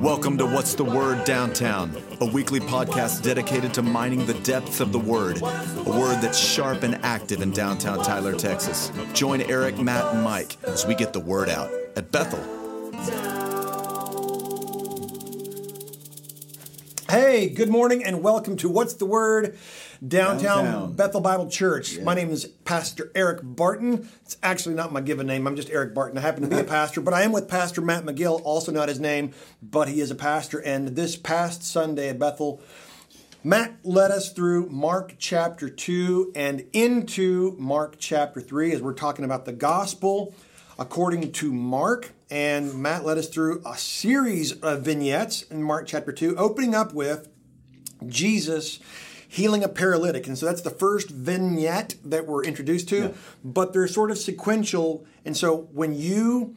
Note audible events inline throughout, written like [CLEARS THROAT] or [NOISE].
Welcome to What's the Word Downtown, a weekly podcast dedicated to mining the depths of the Word, a word that's sharp and active in downtown Tyler, Texas. Join Eric, Matt, and Mike as we get the word out at Bethel. Hey, good morning and welcome to What's the Word? Downtown, Downtown. Bethel Bible Church. My name is Pastor Eric Barton. It's actually not my given name. I'm just Eric Barton. I happen to be a [LAUGHS] pastor, but I am with Pastor Matt McGill, also not his name, but he is a pastor. And this past Sunday at Bethel, Matt led us through Mark chapter 2 and into Mark chapter 3 as we're talking about the gospel according to Mark. And Matt led us through a series of vignettes in Mark chapter 2, opening up with Jesus healing a paralytic. And so that's the first vignette that we're introduced to, but they're sort of sequential. And so when you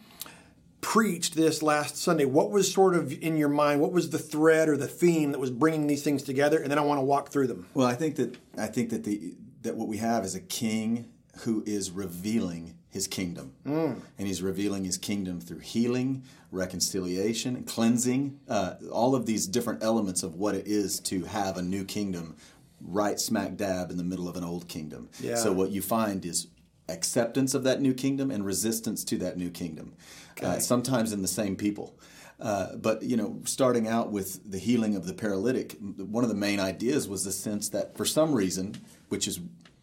preached this last Sunday, what was sort of in your mind? What was the thread or the theme that was bringing these things together? And then I want to walk through them. Well, I think that I think that the that what we have is a king who is revealing his kingdom, Mm. and he's revealing his kingdom through healing, reconciliation, cleansing, uh, all of these different elements of what it is to have a new kingdom, right smack dab in the middle of an old kingdom. Yeah. So what you find is acceptance of that new kingdom and resistance to that new kingdom, uh, sometimes in the same people. Uh, but you know, starting out with the healing of the paralytic, one of the main ideas was the sense that for some reason, which is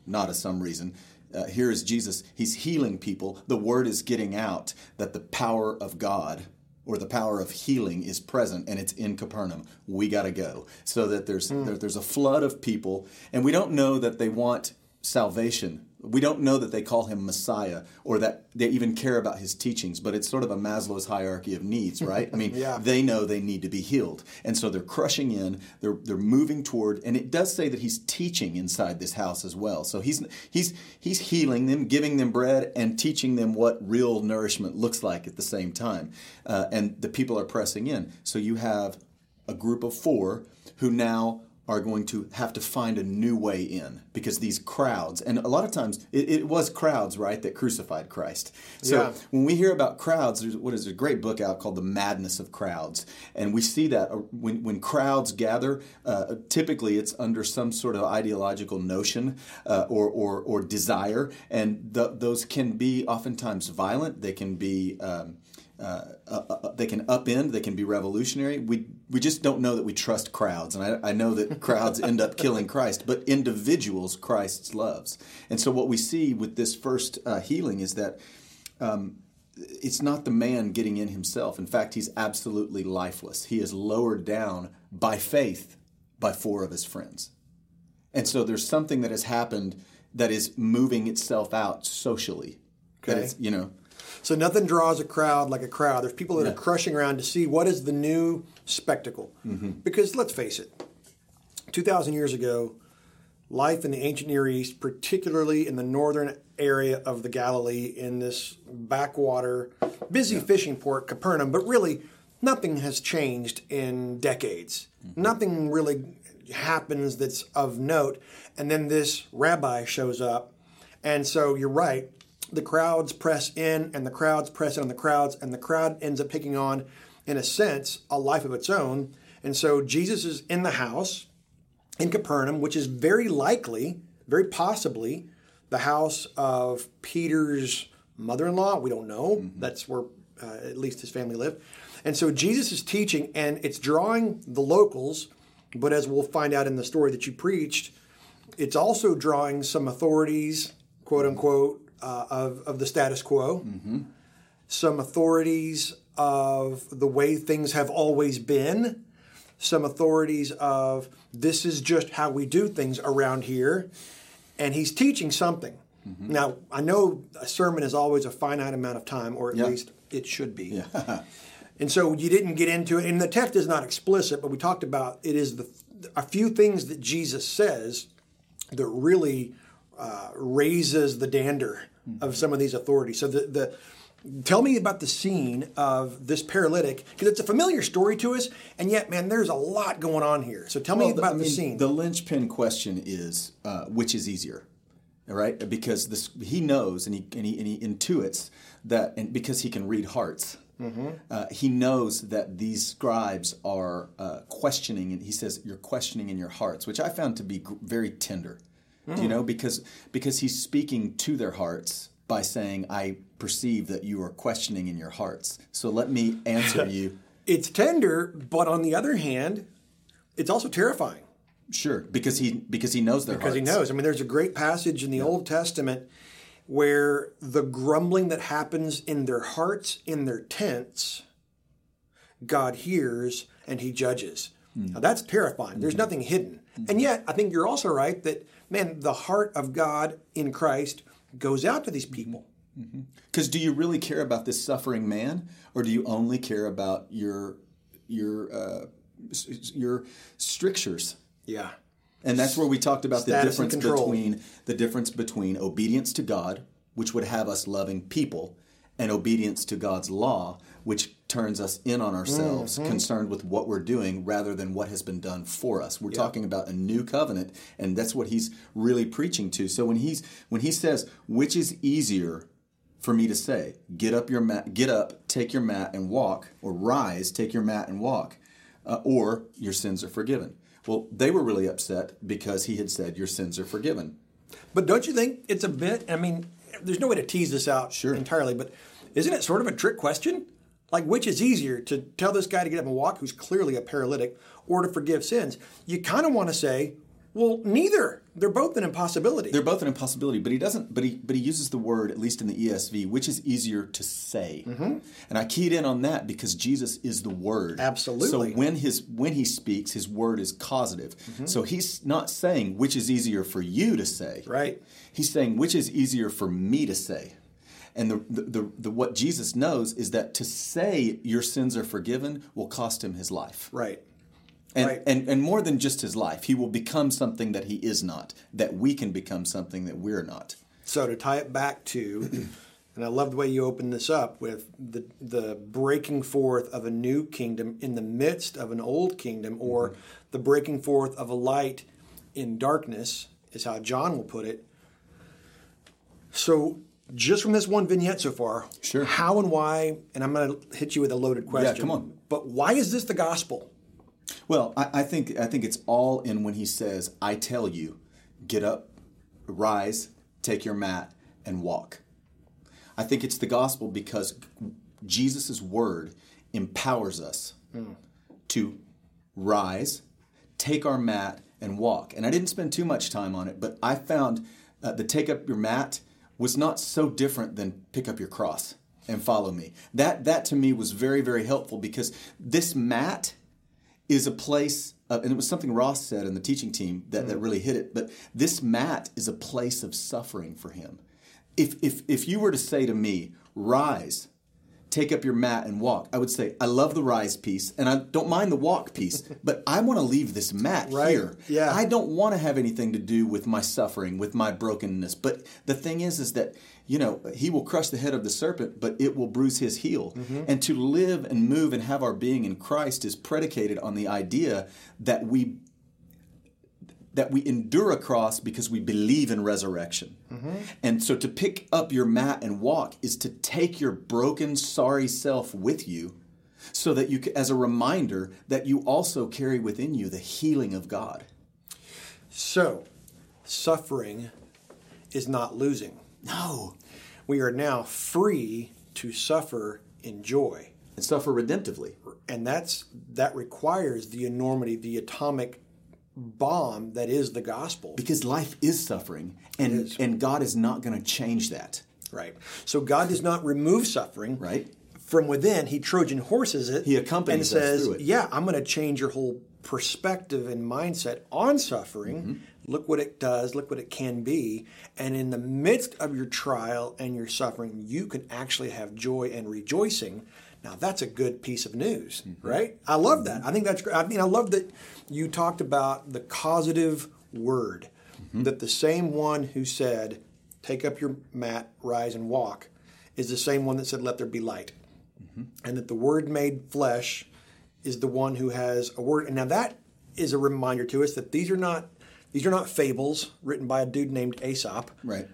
not a some reason, uh, here is Jesus. He's healing people. The word is getting out that the power of God or the power of healing is present and it's in Capernaum. We got to go. So that there's there, there's a flood of people, and we don't know that they want salvation. We don't know that they call him Messiah or that they even care about his teachings, but it's sort of a Maslow's hierarchy of needs, [LAUGHS] right? I mean, Yeah. they know they need to be healed. And so they're crushing in, they're they're moving toward and it does say that he's teaching inside this house as well. So he's he's he's healing them, giving them bread and teaching them what real nourishment looks like at the same time. Uh, and the people are pressing in. So you have a group of 4 who now are going to have to find a new way in because these crowds, and a lot of times it, it was crowds, right, that crucified Christ. So Yeah. when we hear about crowds, there's what is a great book out called The Madness of Crowds, and we see that uh, when when crowds gather, uh, typically it's under some sort of ideological notion uh, or, or or desire, and th- those can be oftentimes violent. They can be um, uh, uh, uh, they can upend, they can be revolutionary. We we just don't know that we trust crowds, and I, I know that crowds end up killing Christ, but individuals Christ loves. And so what we see with this first uh, healing is that um, it's not the man getting in himself. In fact, he's absolutely lifeless. He is lowered down by faith by four of his friends. And so there's something that has happened that is moving itself out socially. That Okay. it's, you know, So nothing draws a crowd like a crowd. There's people that Yeah. are crushing around to see what is the new spectacle. Mm-hmm. Because let's face it, 2,000 years ago, life in the ancient Near East, particularly in the northern area of the Galilee, in this backwater, busy fishing port, Capernaum, but really nothing has changed in decades. Mm-hmm. Nothing really happens that's of note. And then this rabbi shows up. And so you're right. The crowds press in, and the crowds press in on the crowds, and the crowd ends up taking on, in a sense, a life of its own. And so Jesus is in the house in Capernaum, which is very likely, very possibly, the house of Peter's mother in law. We don't know. That's where uh, at least his family lived. And so Jesus is teaching, and it's drawing the locals, but as we'll find out in the story that you preached, it's also drawing some authorities, quote unquote, uh, of, of the status quo, some authorities of the way things have always been, some authorities of this is just how we do things around here, and he's teaching something. Now, I know a sermon is always a finite amount of time, or at Yeah. least it should be. Yeah. [LAUGHS] And so you didn't get into it, and the text is not explicit, but we talked about it is the a few things that Jesus says that really uh, raises the dander of some of these authorities. So the, the tell me about the scene of this paralytic because it's a familiar story to us, and yet, man, there's a lot going on here. So tell me Well, about I the scene. The linchpin question is uh, which is easier, all right? Because this he knows and he and he, and he intuits that, and because he can read hearts, Uh, he knows that these scribes are uh, questioning, and he says, "You're questioning in your hearts," which I found to be gr- very tender. Do you hmm. know because because he's speaking to their hearts by saying, "I perceive that you are questioning in your hearts." So let me answer you. [LAUGHS] It's tender, but on the other hand, it's also terrifying Sure, because he because he knows their because he knows. I mean, there's a great passage in the Old Testament where the grumbling that happens in their hearts, in their tents, God hears and he judges. Hmm. Now that's terrifying. There's hmm. nothing hidden. And yet, I think you're also right that, man, the heart of God in Christ goes out to these people. Because do you really care about this suffering man, or do you only care about your your uh, your strictures? Yeah. And that's where we talked about the Status and difference between the difference between obedience to God, which would have us loving people, and obedience to God's law, which turns us in on ourselves, Mm-hmm. concerned with what we're doing rather than what has been done for us. We're talking about a new covenant, and that's what he's really preaching to. So when he's when he says, "Which is easier for me to say, get up your mat, get up, take your mat and walk, or rise, take your mat and walk, uh, or your sins are forgiven." Well, they were really upset because he had said, "Your sins are forgiven." But don't you think it's a bit? I mean, there's no way to tease this out Sure. entirely, but isn't it sort of a trick question? Like, which is easier to tell this guy to get up and walk, who's clearly a paralytic, or to forgive sins? You kind of want to say, well, neither. They're both an impossibility. They're both an impossibility, but he doesn't. But he but he uses the word, at least in the ESV, which is easier to say. Mm-hmm. And I keyed in on that because Jesus is the Word. Absolutely. So when his when he speaks, his word is causative. Mm-hmm. So he's not saying which is easier for you to say. Right. He's saying which is easier for me to say. And the, the, the, the what Jesus knows is that to say your sins are forgiven will cost him his life. right. And, Right. and and more than just his life, he will become something that he is not, that we can become something that we're not. So to tie it back to, [CLEARS THROAT] and I love the way you open this up with the the breaking forth of a new kingdom in the midst of an old kingdom, or Mm-hmm. the breaking forth of a light in darkness, is how John will put it. So just from this one vignette so far, Sure. how and why, and I'm going to hit you with a loaded question. Yeah, come on. But why is this the gospel? Well, I, I think I think it's all in when he says, "I tell you, get up, rise, take your mat, and walk." I think it's the gospel because Jesus' word empowers us to rise, take our mat, and walk. And I didn't spend too much time on it, but I found uh, the take up your mat was not so different than pick up your cross and follow me. That that to me was very very helpful because this mat is a place, of, and it was something Ross said in the teaching team that, that mm. really hit it. But this mat is a place of suffering for him. If if if you were to say to me, rise, take up your mat and walk, I would say, I love the rise piece and I don't mind the walk piece, [LAUGHS] but I want to leave this mat Right. here. Yeah. I don't want to have anything to do with my suffering, with my brokenness. But the thing is, is that you know he will crush the head of the serpent, but it will bruise his heel. Mm-hmm. And to live and move and have our being in Christ is predicated on the idea that we that we endure a cross because we believe in resurrection. Mm-hmm. And so to pick up your mat and walk is to take your broken, sorry self with you so that you as a reminder that you also carry within you the healing of God. So, suffering is not losing. No. We are now free to suffer in joy. And suffer redemptively. and that's that requires the enormity, the atomic bomb that is the gospel. Because life is suffering and is. and God is not going to change that. Right. So God does not remove suffering. Right. From within, He Trojan horses it. He accompanies and says. "Yeah, I'm going to change your whole perspective and mindset on suffering. Mm-hmm. Look what it does. Look what it can be. And in the midst of your trial and your suffering, you can actually have joy and rejoicing." Now that's a good piece of news, Mm-hmm. right? I love that. I think that's great. I mean, I love that you talked about the causative word, Mm-hmm. that the same one who said, "Take up your mat, rise and walk," is the same one that said, "Let there be light," Mm-hmm. and that the Word made flesh is the one who has a word. And now that is a reminder to us that these are not These are not fables written by a dude named Aesop. Right.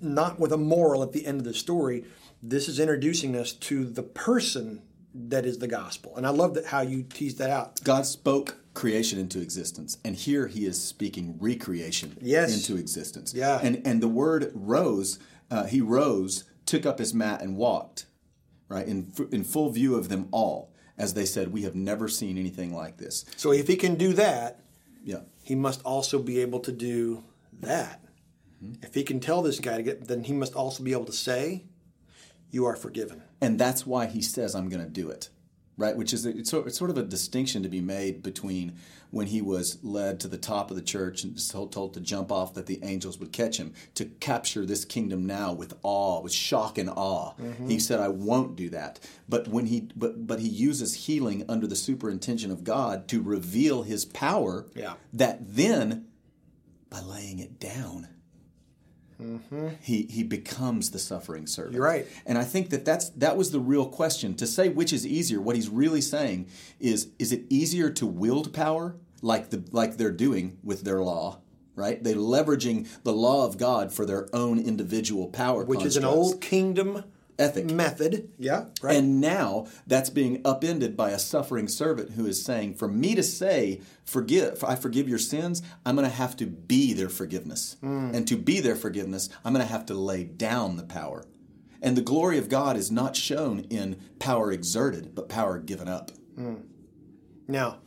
Not with a moral at the end of the story. This is introducing us to the person that is the gospel. And I love that how you teased that out. God spoke creation into existence, and here He is speaking recreation Yes. into existence. Yeah. And and the word rose, uh, He rose, took up His mat, and walked, right in in full view of them all, as they said, "We have never seen anything like this." So if he can do that, Yeah. he must also be able to do that. If he can tell this guy to get, then he must also be able to say, "You are forgiven." and that's why he says i'm going to do it. Right? Which is it's sort, it's sort of a distinction to be made between when he was led to the top of the church and told, told to jump off that the angels would catch him to capture this kingdom now with awe with shock and awe. Mm-hmm. He said i won't do that. But when he but but he uses healing under the superintention of god to reveal his power Yeah. that then by laying it down Mm-hmm. he he becomes the suffering servant. You're right. And I think that that's that was the real question. To say which is easier, what he's really saying is is it easier to wield power like the like they're doing with their law, right? They're leveraging the law of God for their own individual power Which is an old kingdom ethic. method. Yeah, right. And now that's being upended by a suffering servant who is saying, For me to say, forgive, I forgive your sins, I'm going to have to be their forgiveness. Hmm. And to be their forgiveness, I'm going to have to lay down the power. And the glory of God is not shown in power exerted, but power given up. Hmm. Now,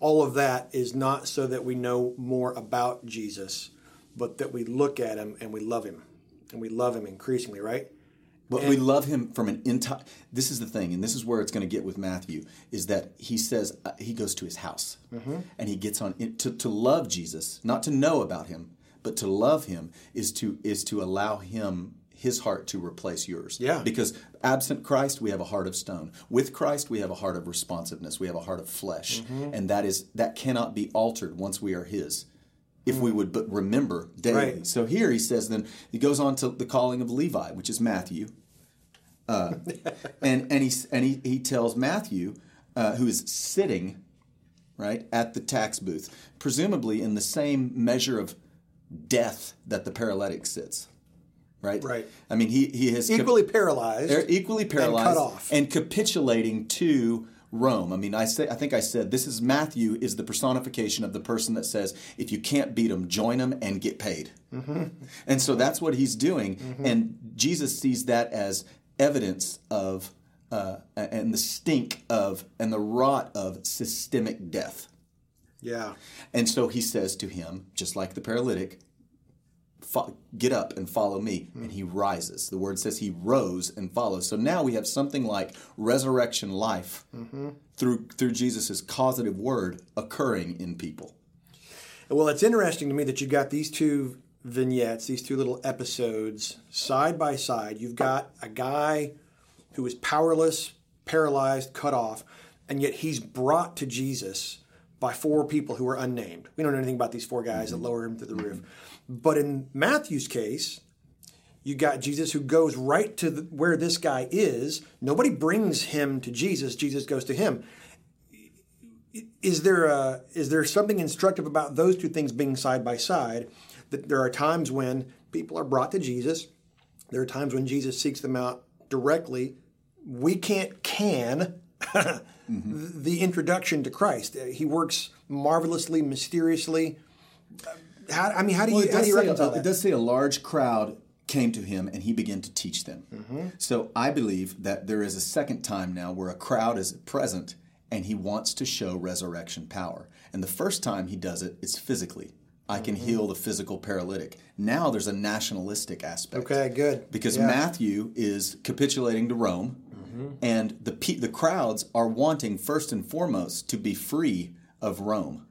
all of that is not so that we know more about Jesus, but that we look at him and we love him. And we love him increasingly, right? But we love him from an entire. This is the thing, and this is where it's going to get with Matthew, is that he says uh, he goes to his house, and he gets on to to love Jesus, not to know about him, but to love him is to is to allow him his heart to replace yours. Yeah. Because absent Christ, we have a heart of stone. With Christ, we have a heart of responsiveness. We have a heart of flesh, and that is that cannot be altered once we are His. If we would but remember daily. Right. So here he says, then he goes on to the calling of Levi, which is Matthew. Uh, [LAUGHS] and and he and he, he tells Matthew, uh, who is sitting, right at the tax booth, presumably in the same measure of death that the paralytic sits, right? Right. I mean, he he has Equally paralyzed. they're equally paralyzed off. and capitulating to Rome. I mean, I say I think I said this is Matthew is the personification of the person that says if you can't beat them, join them and get paid. Mm-hmm. And so that's what he's doing, and Jesus sees that as evidence of uh, and the stink of and the rot of systemic death. yeah. And so he says to him, just like the paralytic, "Fo- get up and follow me. Hmm. And he rises. The word says he rose and follows. So now we have something like resurrection life mm-hmm. through through Jesus' causative word occurring in people. Well, it's interesting to me that you've got these two vignettes, these two little episodes side by side. You've got a guy who is powerless, paralyzed, cut off, and yet he's brought to Jesus by four people who are unnamed. We don't know anything about these four guys that mm-hmm. lower him through the mm-hmm. roof. But in Matthew's case, you got Jesus who goes right to the, where this guy is. Nobody brings him to Jesus. Jesus goes to him. Is there a, is there something instructive about those two things being side by side? That there are times when people are brought to Jesus. There are times when Jesus seeks them out directly. We can't can [LAUGHS] mm-hmm. the introduction to Christ. He works marvelously, mysteriously. How, I mean, how do you, Well, it how do does, you say, reconcile a, that? it does say a large crowd came to him and he began to teach them. Mm-hmm. So I believe that there is a second time now where a crowd is present and he wants to show resurrection power. And the first time he does it, it's physically. I can mm-hmm. heal the physical paralytic. Now there's a nationalistic aspect. Okay, good. Because Yeah. Matthew is capitulating to Rome, mm-hmm. and the pe- the crowds are wanting first and foremost to be free of Rome,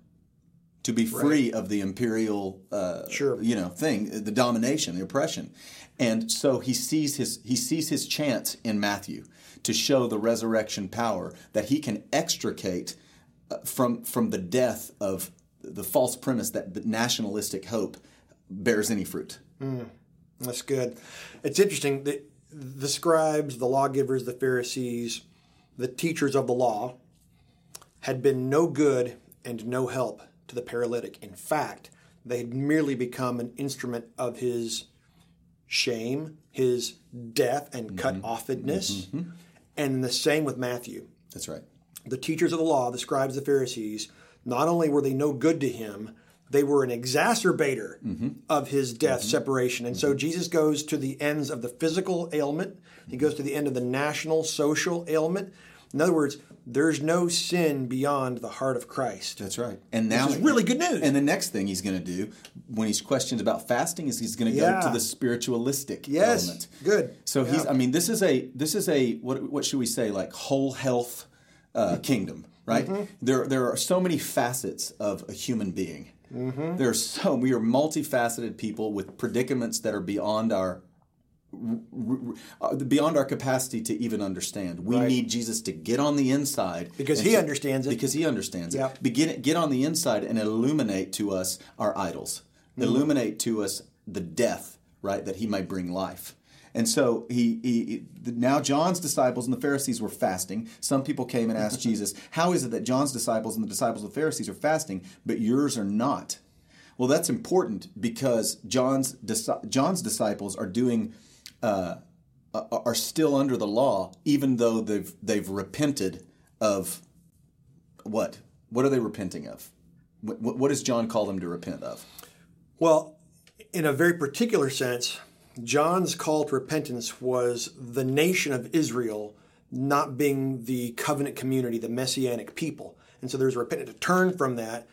to be free of the imperial, uh, Sure. you know, thing, the domination, the oppression, and so he sees his he sees his chance in Matthew to show the resurrection power that he can extricate uh, from from the death of the false premise that the nationalistic hope bears any fruit. That's good. It's interesting that the scribes, the lawgivers, the Pharisees, the teachers of the law had been no good and no help to the paralytic. In fact, they had merely become an instrument of his shame, his death and mm-hmm. cut offedness. Mm-hmm. And the same with Matthew. That's right. The teachers of the law, the scribes, the Pharisees, not only were they no good to him, they were an exacerbator mm-hmm. of his death, separation. And so Jesus goes to the ends of the physical ailment, he goes to the end of the national, social ailment. In other words, there's no sin beyond the heart of Christ. That's right. And now is really good news. And the next thing he's going to do when he's questioned about fasting is he's going to Yeah. go to the spiritualistic Yes. element. Good. So he's I mean this is a this is a what what should we say like whole health uh, kingdom, right? Mm-hmm. There there are so many facets of a human being. Mm-hmm. There's so we are multifaceted people with predicaments that are beyond our beyond our capacity to even understand. We Right. need Jesus to get on the inside Because he to- understands it. Because he understands Yep. it. Begin get on the inside and illuminate to us our idols. Mm-hmm. Illuminate to us the death, right, that he might bring life. And so he, he he- now John's disciples and the Pharisees were fasting. Some people came and asked [LAUGHS] Jesus, "How is it that John's disciples and the disciples of the Pharisees are fasting, but yours are not?" Well, that's important because John's John's disciples are doing uh, are still under the law, even though they've they've repented of what? What are they repenting of? What, what does John call them to repent of? Well, in a very particular sense, John's call to repentance was the nation of Israel not being the covenant community, the messianic people. And so there's a repentance to turn from that,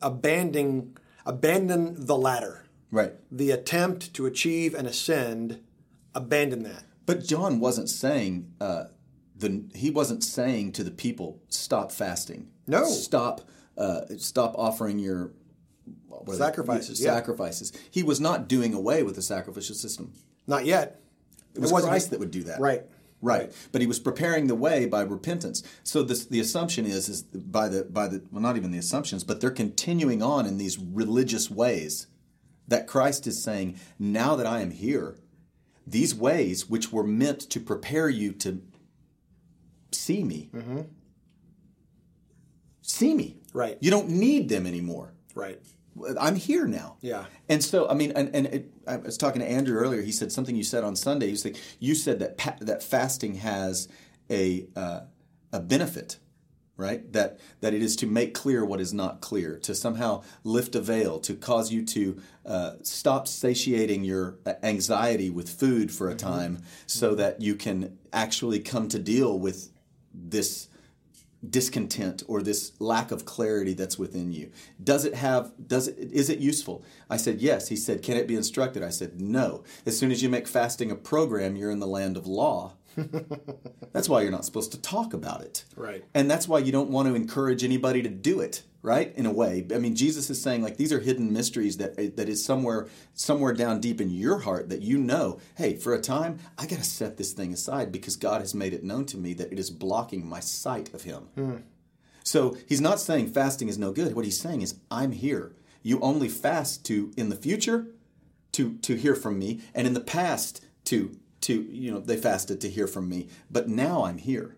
abandoning abandon the latter. Right. The attempt to achieve and ascend, abandon that. But John wasn't saying uh, the he wasn't saying to the people stop fasting. No. Stop uh, stop offering your what are they- Sacrifices, yeah. Sacrifices. He was not doing away with the sacrificial system. Not yet. It was wasn't- Christ that would do that. Right. Right. But he was preparing the way by repentance. So this, the assumption is is by the by the well not even the assumptions, but they're continuing on in these religious ways that Christ is saying, now that I am here, these ways which were meant to prepare you to see me. See me. Right. You don't need them anymore. Right. I'm here now. Yeah. And so, I mean, and, and it, I was talking to Andrew earlier. He said something you said on Sunday. He was like, you said that pa- that fasting has a uh, a benefit, right? That that it is to make clear what is not clear, to somehow lift a veil, to cause you to uh, stop satiating your anxiety with food for a time, so that you can actually come to deal with this discontent or this lack of clarity that's within you. Does it have does it is it useful? I said yes. He said can it be instructed? I said no. As soon as you make fasting a program you're in the land of law that's why you're not supposed to talk about it. Right. and that's why you don't want to encourage anybody to do it right? In a way. I mean jesus is saying like these are hidden mysteries that eh, that is somewhere somewhere down deep in your heart that you know hey for a time i got to set this thing aside because god has made it known to me that it is blocking my sight of him. Hmm. So he's not saying fasting is no good. What he's saying is i'm here. You only fast to in the future to to hear from me and in the past to to you know they fasted to hear from me but now i'm here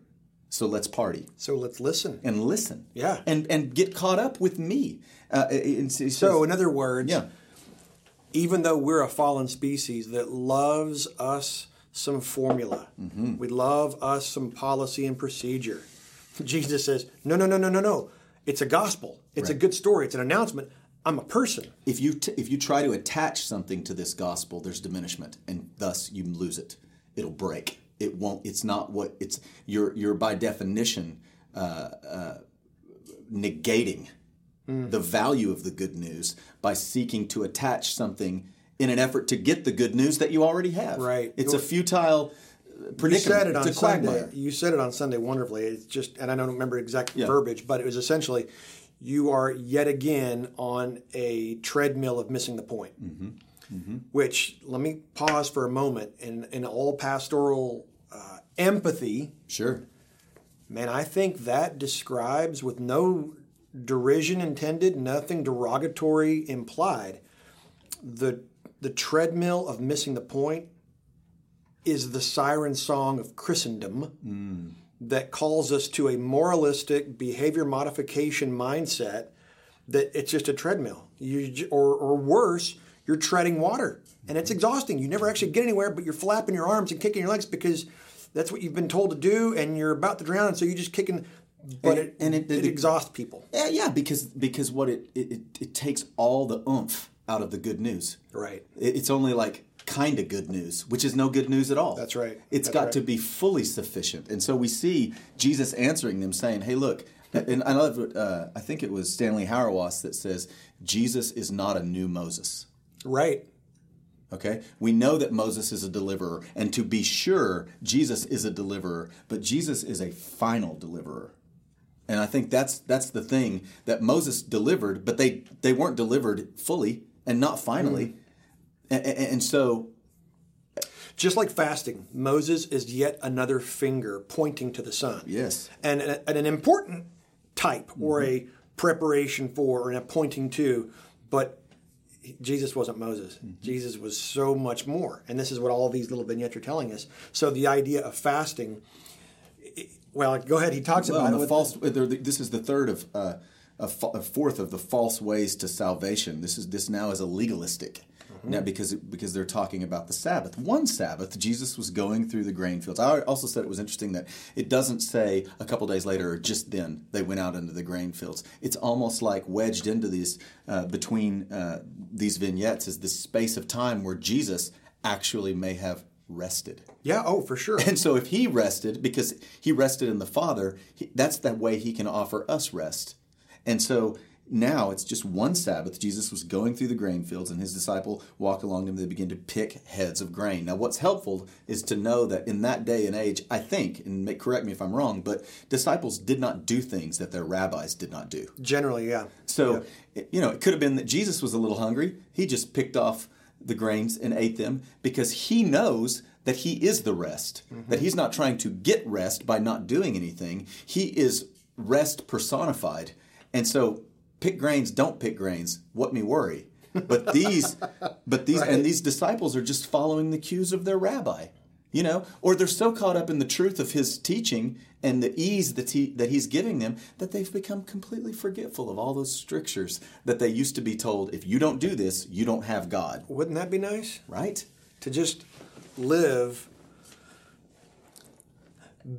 so let's party So let's listen. and listen. Yeah. And and get caught up with me. Uh, and so, So, in other words, yeah, even though we're a fallen species that loves us some formula, Mm-hmm. we love us some policy and procedure. [LAUGHS] Jesus says, no, no, no, no, no, no. It's a gospel. It's a good story. It's an announcement. I'm a person. if you t- if you try to attach something to this gospel, there's diminishment, and thus you lose it. It'll break. It won't. It's not what it's. You're you're by definition uh, uh, negating Hmm. the value of the good news by seeking to attach something in an effort to get the good news that you already have. Right. It's a futile uh, You predicament. said it on Sunday. quagmire. You said it on Sunday wonderfully. It's just, and I don't remember exact Yeah. verbiage, but it was essentially, you are yet again on a treadmill of missing the point. Mm-hmm. Which let me pause for a moment. In in all pastoral uh, empathy, Sure. man, I think that describes with no derision intended, nothing derogatory implied. The the treadmill of missing the point is the siren song of Christendom that calls us to a moralistic behavior modification mindset that it's just a treadmill. You or or worse, you're treading water, and it's exhausting. You never actually get anywhere, but you're flapping your arms and kicking your legs because that's what you've been told to do, and you're about to drown, and so you're just kicking. But And- it, and it, it- it- exhausts people. Yeah, yeah, because because what it it, it, it takes all the oomph out of the good news. Right. It, it's only like kind of good news, which is no good news at all. That's right. It's That's got right. to be fully sufficient, and so we see Jesus answering them, saying, "Hey, look." And I love. Uh, I think it was Stanley Hauerwas that says, "Jesus is not a new Moses." Right. Okay? We know that Moses is a deliverer, and to be sure, Jesus is a deliverer, but Jesus is a final deliverer. And I think that's that's the thing that Moses delivered, but they they weren't delivered fully and not finally. And, and so Just like fasting, Moses is yet another finger pointing to the sun. Yes. And, and an important type or a preparation for or a pointing to, but Jesus wasn't Moses. Jesus was so much more. And this is what all these little vignettes are telling us. So the idea of fasting, well, go ahead. He talks well, about it. the false. This is the third of uh, a fourth of the false ways to salvation. This is this now is a legalistic. Now, because because they're talking about the Sabbath. One Sabbath, Jesus was going through the grain fields. I also said it was interesting that it doesn't say a couple days later or just then they went out into the grain fields. It's almost like wedged into these uh, between uh, these vignettes is this space of time where Jesus actually may have rested. yeah, oh, for sure. And so if he rested, because he rested in the Father, he, that's that way he can offer us rest. And so now it's just one Sabbath. Jesus was going through the grain fields, and his disciple walked along them. They begin to pick heads of grain. Now, what's helpful is to know that in that day and age, I think, and make, correct me if I'm wrong, but disciples did not do things that their rabbis did not do. Generally, yeah. So, it- you know, it could have been that Jesus was a little hungry. He just picked off the grains and ate them because he knows that he is the rest, mm-hmm. that he's not trying to get rest by not doing anything. He is rest personified. And so, pick grains, don't pick grains. What me worry. But these, [LAUGHS] but these, and these disciples are just following the cues of their rabbi, you know, or they're so caught up in the truth of his teaching and the ease that he that he's giving them that they've become completely forgetful of all those strictures that they used to be told. If you don't do this, you don't have God, Wouldn't that be nice? right? to just live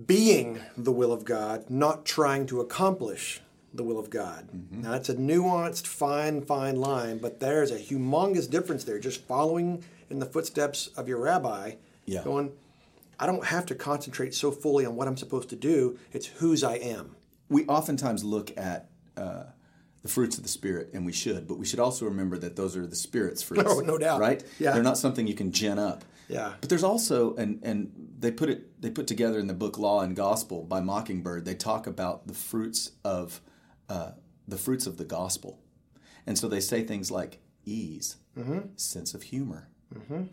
being the will of God, not trying to accomplish the will of God. Mm-hmm. Now, that's a nuanced, fine, fine line, but there's a humongous difference there. Just following in the footsteps of your rabbi, Yeah. going, I don't have to concentrate so fully on what I'm supposed to do, it's whose I am. we oftentimes look at uh, the fruits of the spirit, and we should, but we should also remember that those are the spirit's fruits. [LAUGHS] Oh, no doubt. right? Yeah. they're not something you can gin up. Yeah. but there's also and and they put it they put together in the book Law and Gospel by Mockingbird. They talk about the fruits of uh, the fruits of the gospel, and so they say things like ease, Mm-hmm. sense of humor,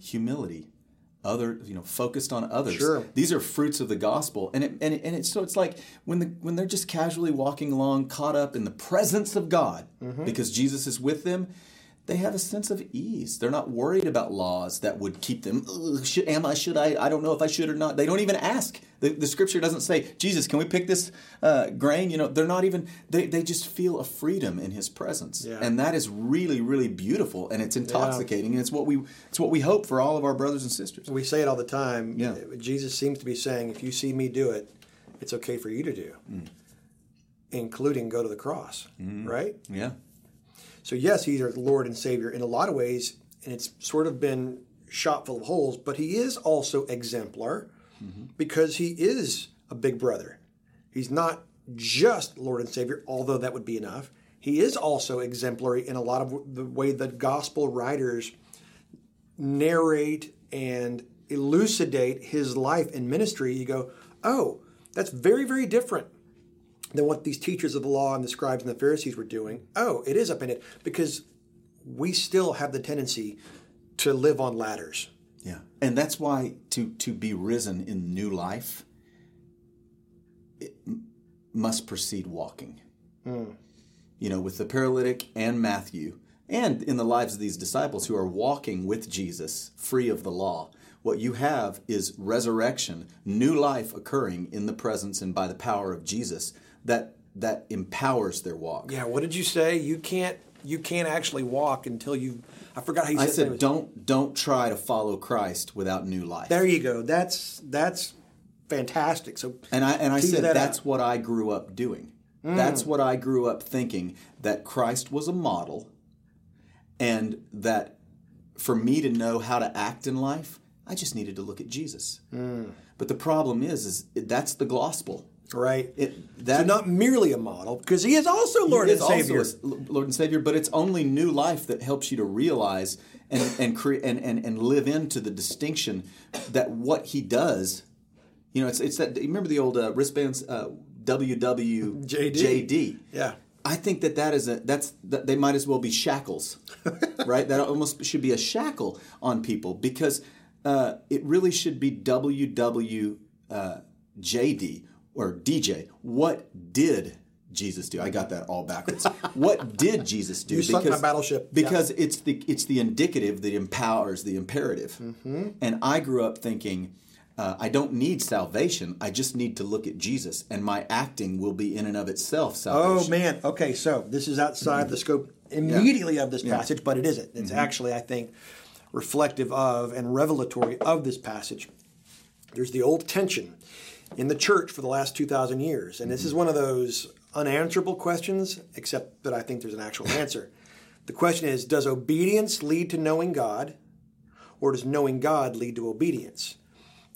humility. Other, you know, focused on others. Sure. These are fruits of the gospel, and it, and it, and it's so it's like when the when they're just casually walking along, caught up in the presence of God, Mm-hmm. because Jesus is with them. They have a sense of ease. They're not worried about laws that would keep them. Should, am I? Should I? I don't know if I should or not. They don't even ask. The, the scripture doesn't say, "Jesus, can we pick this uh, grain?" You know, they're not even. They, they just feel a freedom in His presence, Yeah. and that is really really beautiful, and it's intoxicating, and it's what we it's what we hope for all of our brothers and sisters. We say it all the time. Yeah. Jesus seems to be saying, if you see me do it, it's okay for you to do, Mm. including go to the cross, Mm-hmm. right? Yeah, So, yes, he's our Lord and Savior in a lot of ways, and it's sort of been shot full of holes, but he is also exemplar mm-hmm. because he is a big brother. He's not just Lord and Savior, although that would be enough. He is also exemplary in a lot of the way that gospel writers narrate and elucidate his life and ministry. You go, oh, that's very, very different than what these teachers of the law and the scribes and the Pharisees were doing. Oh, it is upended because we still have the tendency to live on ladders. yeah, and that's why to to be risen in new life, it must precede walking. Hmm. you know, with the paralytic and Matthew, and in the lives of these disciples who are walking with Jesus, free of the law. What you have is resurrection, new life occurring in the presence and by the power of Jesus that that empowers their walk. Yeah, what did you say? You can't you can't actually walk until you I forgot how you said. I said, don't don't try to follow Christ without new life. There you go. That's that's fantastic. So And I and I said that that's out. what I grew up doing. Mm. That's what I grew up thinking that Christ was a model and that for me to know how to act in life, I just needed to look at Jesus. Mm. But the problem is is that's the gospel. Right. It that so not merely a model, because he is also Lord He and Savior. also Lord and Savior, but it's only new life that helps you to realize and and create and, and and live into the distinction that what He does. You know, it's it's that. you Remember the old uh, wristbands, uh, WWJD. Yeah. I think that that is a that's that they might as well be shackles, [LAUGHS] right? That almost should be a shackle on people because uh, it really should be WWJD or DJ. What did Jesus do? I got that all backwards. what did Jesus do? You sunk my battleship. Yeah. Because it's the it's the indicative that empowers the imperative. Mm-hmm. And I grew up thinking. Uh, I don't need salvation. I just need to look at Jesus, and my acting will be in and of itself salvation. Oh man. Okay, so this is outside the scope immediately of this passage, but it isn't. It's actually, I think, reflective of and revelatory of this passage. There's the old tension in the church for the last 2,000 years. And this is mm-hmm. one of those unanswerable questions, except that I think there's an actual answer. [LAUGHS] The question is Does obedience lead to knowing God, or does knowing God lead to obedience?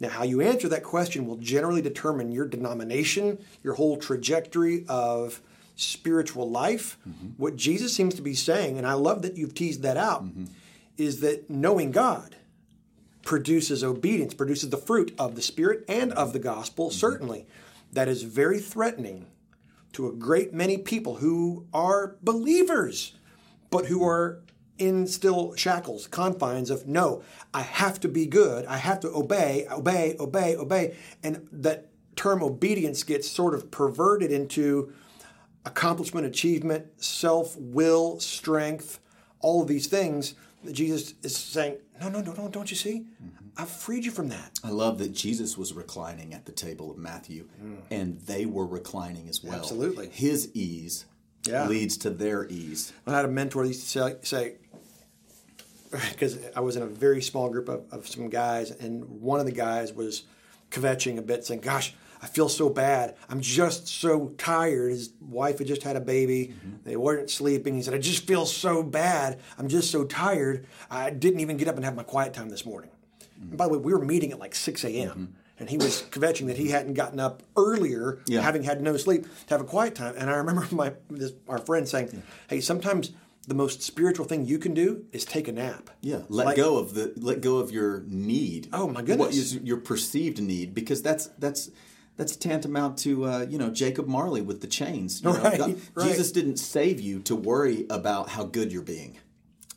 Now, how you answer that question will generally determine your denomination, your whole trajectory of spiritual life. Mm-hmm. What Jesus seems to be saying, and I love that you've teased that out, mm-hmm. is that knowing God produces obedience, produces the fruit of the Spirit and of the gospel, mm-hmm. certainly. That is very threatening to a great many people who are believers, but who are in still shackles, confines of no, I have to be good, I have to obey, obey, obey, obey. And that term obedience gets sort of perverted into accomplishment, achievement, self will, strength, all of these things. Jesus is saying, no, no, no, no, don't you see? I've freed you from that. I love that Jesus was reclining at the table of Matthew, and they were reclining as well. Mm. Absolutely. His ease Yeah. leads to their ease. I had a mentor that used to say, say [LAUGHS] because I was in a very small group of, of some guys, and one of the guys was kvetching a bit, saying, Gosh, I feel so bad. I'm just so tired. His wife had just had a baby. Mm-hmm. They weren't sleeping. He said, I just feel so bad. I'm just so tired. I didn't even get up and have my quiet time this morning. And by the way, we were meeting at like 6 a.m. Mm-hmm. And he was kvetching that he hadn't gotten up earlier, Yeah. having had no sleep, to have a quiet time. And I remember my this, our friend saying, "Hey, sometimes the most spiritual thing you can do is take a nap. Yeah, let Like- go of the let go of your need. Oh, my What goodness. is your perceived need? Because that's that's that's tantamount to uh, you know Jacob Marley with the chains. You know, Right, God- right. Jesus didn't save you to worry about how good you're being.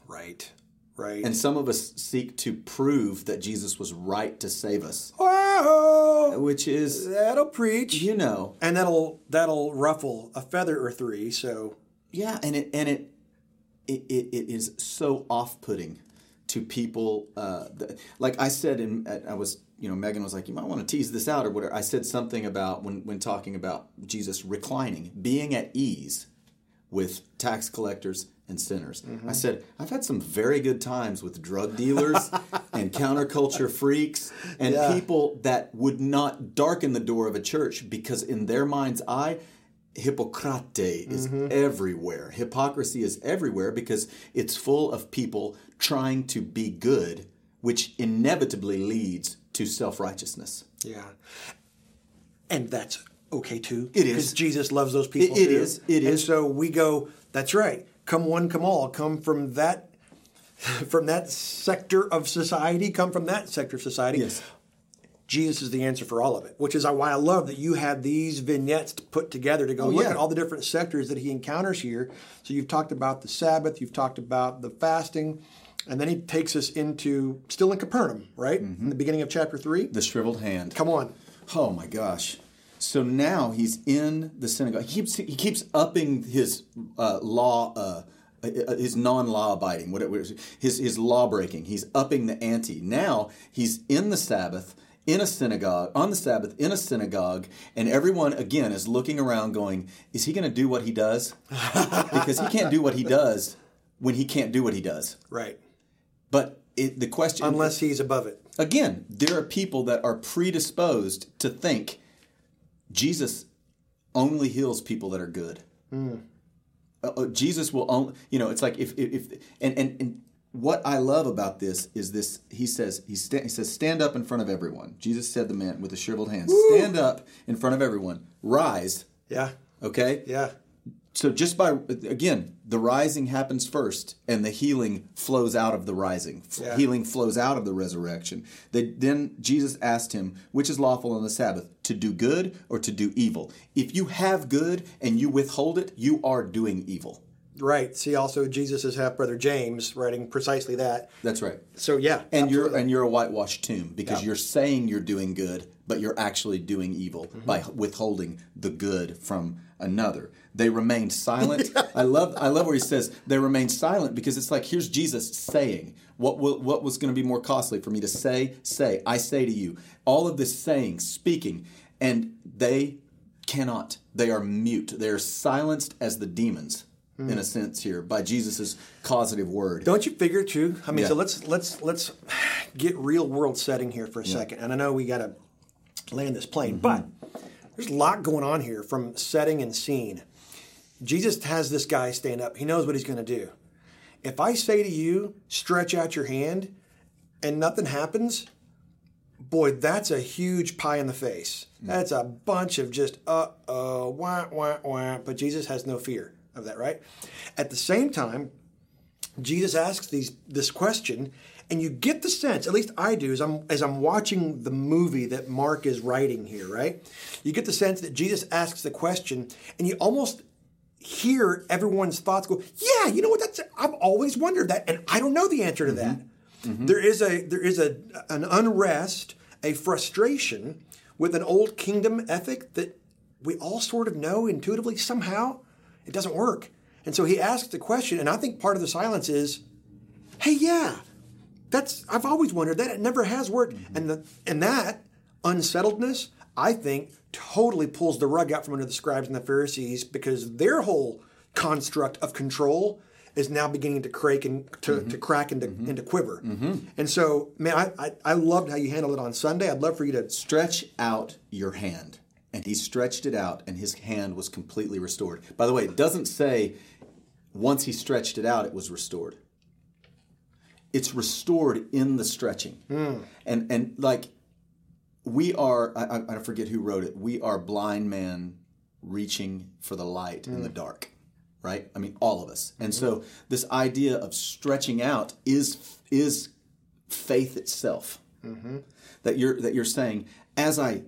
Right, right. And some of us seek to prove that Jesus was right to save us, Whoa, which is that'll preach, you know and that'll that'll ruffle a feather or three. So Yeah, and it and it it, it, it is so off-putting to people. Uh, that, like I said, in I was you know Megan was like, you might want to tease this out or whatever. I said something about when when talking about Jesus reclining, being at ease with tax collectors and sinners. Mm-hmm. I said I've had some very good times with drug dealers [LAUGHS] and counterculture freaks and Yeah. people that would not darken the door of a church because in their mind's eye Hippocrate is mm-hmm. everywhere. Hypocrisy is everywhere because it's full of people trying to be good, which inevitably leads to self righteousness. yeah, and that's okay too. It is. because Jesus loves those people. It- it is, it and is. so we go. That's right. Come one, come all. Come from that. [LAUGHS] From that sector of society, come from that sector of society. Yes. Jesus is the answer for all of it, which is why I love that you had these vignettes to put together to go oh, look Oh, yeah. at all the different sectors that he encounters here. So you've talked about the Sabbath, you've talked about the fasting, and then he takes us into still in Capernaum, right? Mm-hmm. In the beginning of chapter three. The shriveled hand. Come on. Oh my gosh. So now he's in the synagogue. He keeps he keeps upping his uh, law, uh, uh, his non-law abiding, whatever his his law breaking. He's upping the ante. Now he's in the Sabbath in a synagogue, on the Sabbath, in a synagogue, and everyone, again, is looking around going, Is he going to do what he does? [LAUGHS] because he can't do what he does when he can't do what he does. Right. But it, the question. Unless he's above it. Again, there are people that are predisposed to think Jesus only heals people that are good. Uh, uh, Jesus will only, you know, it's like if, if, if and, and, and what I love about this is this. He says he, sta- he says stand up in front of everyone. Jesus said the man with the shriveled hands, stand up in front of everyone, rise. Yeah. Okay. Yeah. So just by again, the rising happens first, and the healing flows out of the rising. Yeah. Healing flows out of the resurrection. They, then Jesus asked him, "Which is lawful on the Sabbath, to do good or to do evil? If you have good and you withhold it, you are doing evil." Right. See, also Jesus' half brother James writing precisely that. That's right. So yeah, And you're and you're a whitewashed tomb because Yeah. you're saying you're doing good, but you're actually doing evil Mm-hmm. by withholding the good from another. They remained silent. [LAUGHS] I love I love where he says they remained silent because it's like here's Jesus saying what will, what was going to be more costly for me to say say I say to you all of this saying speaking and they cannot they are mute they are silenced as the demons in a hmm. sense here by Jesus' causative word. Don't you figure too? I mean, Yeah. so let's let's let's get real world setting here for a second. And I know we got to land this plane, mm-hmm. but there's a lot going on here from setting and scene. Jesus has this guy stand up. He knows what he's going to do. If I say to you, stretch out your hand, and nothing happens, boy, that's a huge pie in the face. That's a bunch of just uh oh, wah wah wah. But Jesus has no fear of that, right? At the same time, Jesus asks these this question, and you get the sense, at least I do, as I'm as I'm watching the movie that Mark is writing here, right? You get the sense that Jesus asks the question, and you almost hear everyone's thoughts go, yeah, you know what? That's I've always wondered that, and I don't know the answer to that. Mm-hmm. Mm-hmm. There is a there is a an unrest, a frustration with an old kingdom ethic that we all sort of know intuitively somehow it doesn't work. And so he asks the question, and I think part of the silence is, hey, yeah, that's I've always wondered that it never has worked, mm-hmm. and the and that unsettledness, I think, totally pulls the rug out from under the scribes and the Pharisees because their whole construct of control is now beginning to mm-hmm. crack and to, to crack and to, and to quiver. Mm-hmm. And so, man, I, I I loved how you handled it on Sunday. I'd love for you to stretch out your hand. And he stretched it out, and his hand was completely restored. By the way, it doesn't say once he stretched it out, it was restored. It's restored in the stretching. Hmm. And, and like, we are, I, I- forget who wrote it, we are blind man reaching for the light in the mm. dark, right? I mean, all of us. And mm-hmm. so, this idea of stretching out is, is faith itself. Mm-hmm. That you're that you're saying as I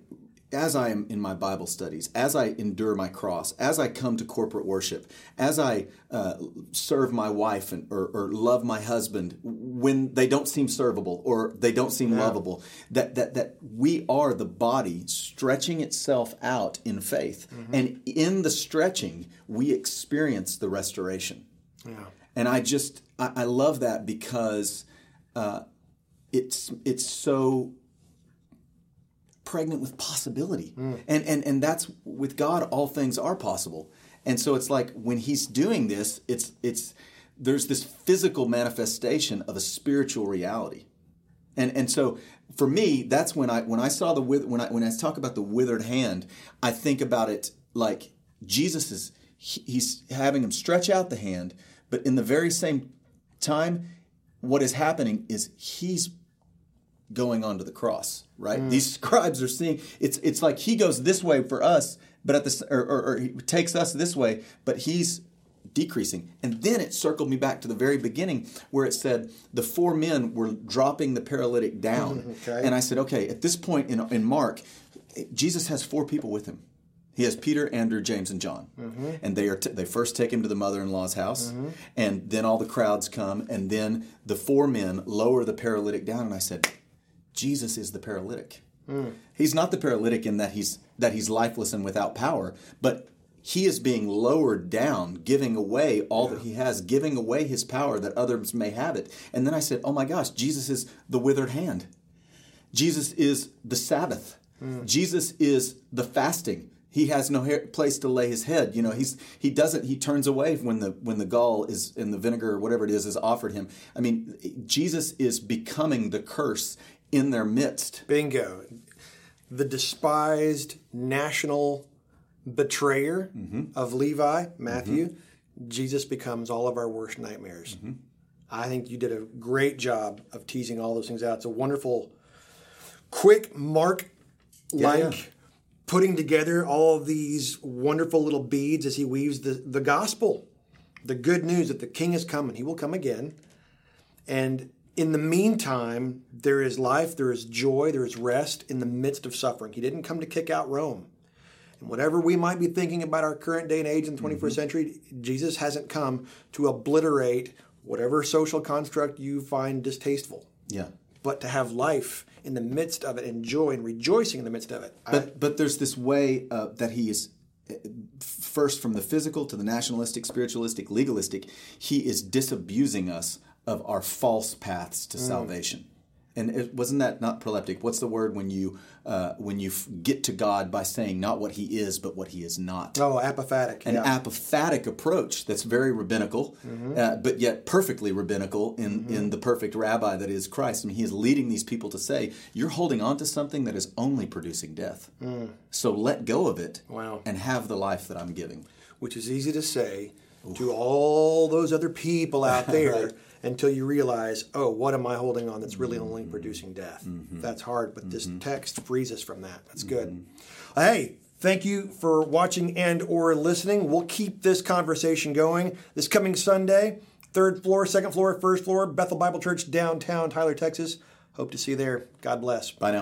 as I am in my Bible studies, as I endure my cross, as I come to corporate worship, as I uh, serve my wife and, or, or love my husband when they don't seem servable or they don't seem lovable, that, that that we are the body stretching itself out in faith, and in the stretching we experience the restoration. Yeah. And I just I, I love that because uh, it's it's so pregnant with possibility. Mm. And, and and that's with god all things are possible. And so it's like when he's doing this it's it's there's this physical manifestation of a spiritual reality. And and so for me that's when i when i saw the with when i when i talk about the withered hand i think about it like jesus is he's having him stretch out the hand but in the very same time what is happening is he's going onto the cross, right? Mm. These [LAUGHS] scribes are seeing it's it's like he goes this way for us, but at this or, or, or he takes us this way, but he's decreasing. And then it circled me back to the very beginning where it said the four men were dropping the paralytic down. [LAUGHS] Okay. And I said, okay, at this point in in Mark, Jesus has four people with him. He has Peter, Andrew, James, and John, mm-hmm. and they are t- they first take him to the mother-in-law's house, mm-hmm. and then all the crowds come, and then the four men lower the paralytic down. And I said, Jesus is the paralytic. Hmm. He's not the paralytic in that he's that he's lifeless and without power, but he is being lowered down, giving away all that he has, giving away his power that others may have it. And then I said, "Oh my gosh, Jesus is the withered hand." Jesus is the Sabbath. Hmm. Jesus is the fasting. He has no place to lay his head. You know, he's he doesn't. He turns away when the when the gall is in the vinegar or whatever it is is offered him. I mean, Jesus is becoming the curse in their midst. Bingo. The despised national betrayer mm-hmm. of Levi, Matthew, mm-hmm. Jesus becomes all of our worst nightmares. Mm-hmm. I think you did a great job of teasing all those things out. It's a wonderful, quick Mark like Yeah, yeah. putting together all of these wonderful little beads as he weaves the, the gospel, the good news that the king is coming. He will come again. And in the meantime, there is life, there is joy, there is rest in the midst of suffering. He didn't come to kick out Rome. And whatever we might be thinking about our current day and age in the 21st Mm-hmm. century, Jesus hasn't come to obliterate whatever social construct you find distasteful, Yeah. but to have life in the midst of it and joy and rejoicing in the midst of it. I- But but there's this way uh, that he is uh, first from the physical to the nationalistic, spiritualistic, legalistic. He is disabusing us of our false paths to salvation. And it, wasn't that not proleptic? What's the word when you uh, when you f- get to God by saying not what He is, but what He is not? oh, apophatic. An yeah. apophatic approach that's very rabbinical, uh, but yet perfectly rabbinical in, in the perfect rabbi that is Christ. I mean, he is leading these people to say, You're holding on to something that is only producing death. So let go of it Wow. and have the life that I'm giving. which is easy to say to all those other people out [LAUGHS] there until you realize, oh, what am I holding on that's really only mm-hmm. producing death? Mm-hmm. That's hard, but this mm-hmm. text frees us from that. That's good. Hey, thank you for watching and or listening. We'll keep this conversation going this coming Sunday. Third floor, second floor, first floor, Bethel Bible Church, downtown Tyler, Texas. Hope to see you there. God bless. Bye now.